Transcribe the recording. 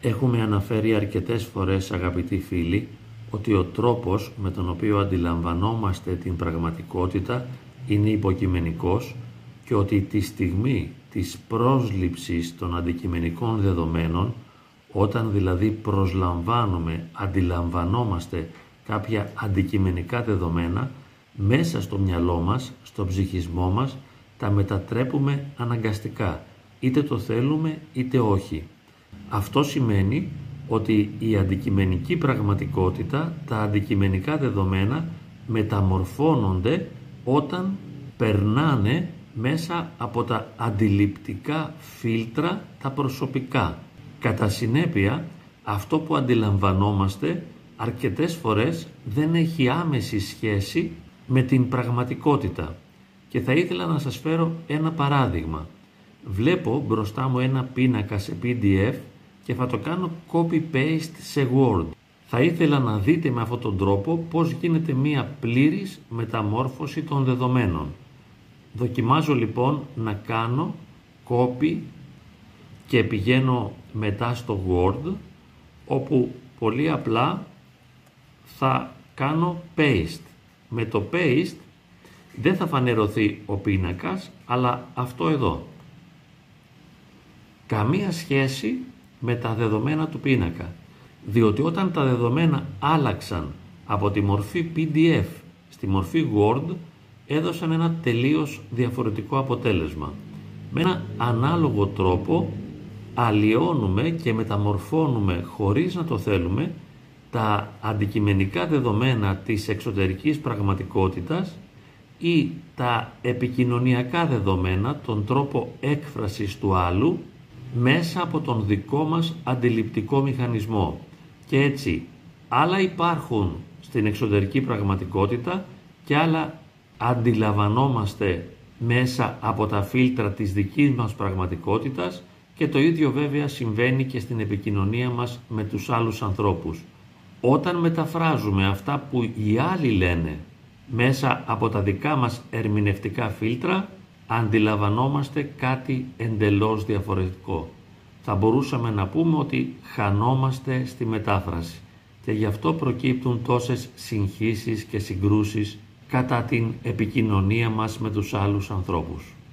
Έχουμε αναφέρει αρκετές φορές αγαπητοί φίλοι ότι ο τρόπος με τον οποίο αντιλαμβανόμαστε την πραγματικότητα είναι υποκειμενικός και ότι τη στιγμή της πρόσληψης των αντικειμενικών δεδομένων όταν δηλαδή προσλαμβάνουμε, αντιλαμβανόμαστε κάποια αντικειμενικά δεδομένα μέσα στο μυαλό μας, στο ψυχισμό μας τα μετατρέπουμε αναγκαστικά είτε το θέλουμε είτε όχι. Αυτό σημαίνει ότι η αντικειμενική πραγματικότητα, τα αντικειμενικά δεδομένα μεταμορφώνονται όταν περνάνε μέσα από τα αντιληπτικά φίλτρα τα προσωπικά. Κατά συνέπεια, αυτό που αντιλαμβανόμαστε αρκετές φορές δεν έχει άμεση σχέση με την πραγματικότητα. Και θα ήθελα να σας φέρω ένα παράδειγμα. Βλέπω μπροστά μου ένα πίνακα σε PDF και θα το κάνω copy-paste σε Word. Θα ήθελα να δείτε με αυτόν τον τρόπο πώς γίνεται μία πλήρης μεταμόρφωση των δεδομένων. Δοκιμάζω λοιπόν να κάνω copy και πηγαίνω μετά στο Word όπου πολύ απλά θα κάνω paste. Με το paste δεν θα φανερωθεί ο πίνακας αλλά αυτό εδώ. Καμία σχέση με τα δεδομένα του πίνακα. Διότι όταν τα δεδομένα άλλαξαν από τη μορφή PDF στη μορφή Word έδωσαν ένα τελείως διαφορετικό αποτέλεσμα. Με ένα ανάλογο τρόπο αλλοιώνουμε και μεταμορφώνουμε χωρίς να το θέλουμε τα αντικειμενικά δεδομένα της εξωτερικής πραγματικότητας ή τα επικοινωνιακά δεδομένα, τον τρόπο έκφρασης του άλλου μέσα από τον δικό μας αντιληπτικό μηχανισμό. Και έτσι άλλα υπάρχουν στην εξωτερική πραγματικότητα και άλλα αντιλαμβανόμαστε μέσα από τα φίλτρα της δικής μας πραγματικότητας και το ίδιο βέβαια συμβαίνει και στην επικοινωνία μας με τους άλλους ανθρώπους. Όταν μεταφράζουμε αυτά που οι άλλοι λένε μέσα από τα δικά μας ερμηνευτικά φίλτρα, αντιλαμβανόμαστε κάτι εντελώς διαφορετικό. Θα μπορούσαμε να πούμε ότι χανόμαστε στη μετάφραση και γι' αυτό προκύπτουν τόσες συγχύσεις και συγκρούσεις κατά την επικοινωνία μας με τους άλλους ανθρώπους.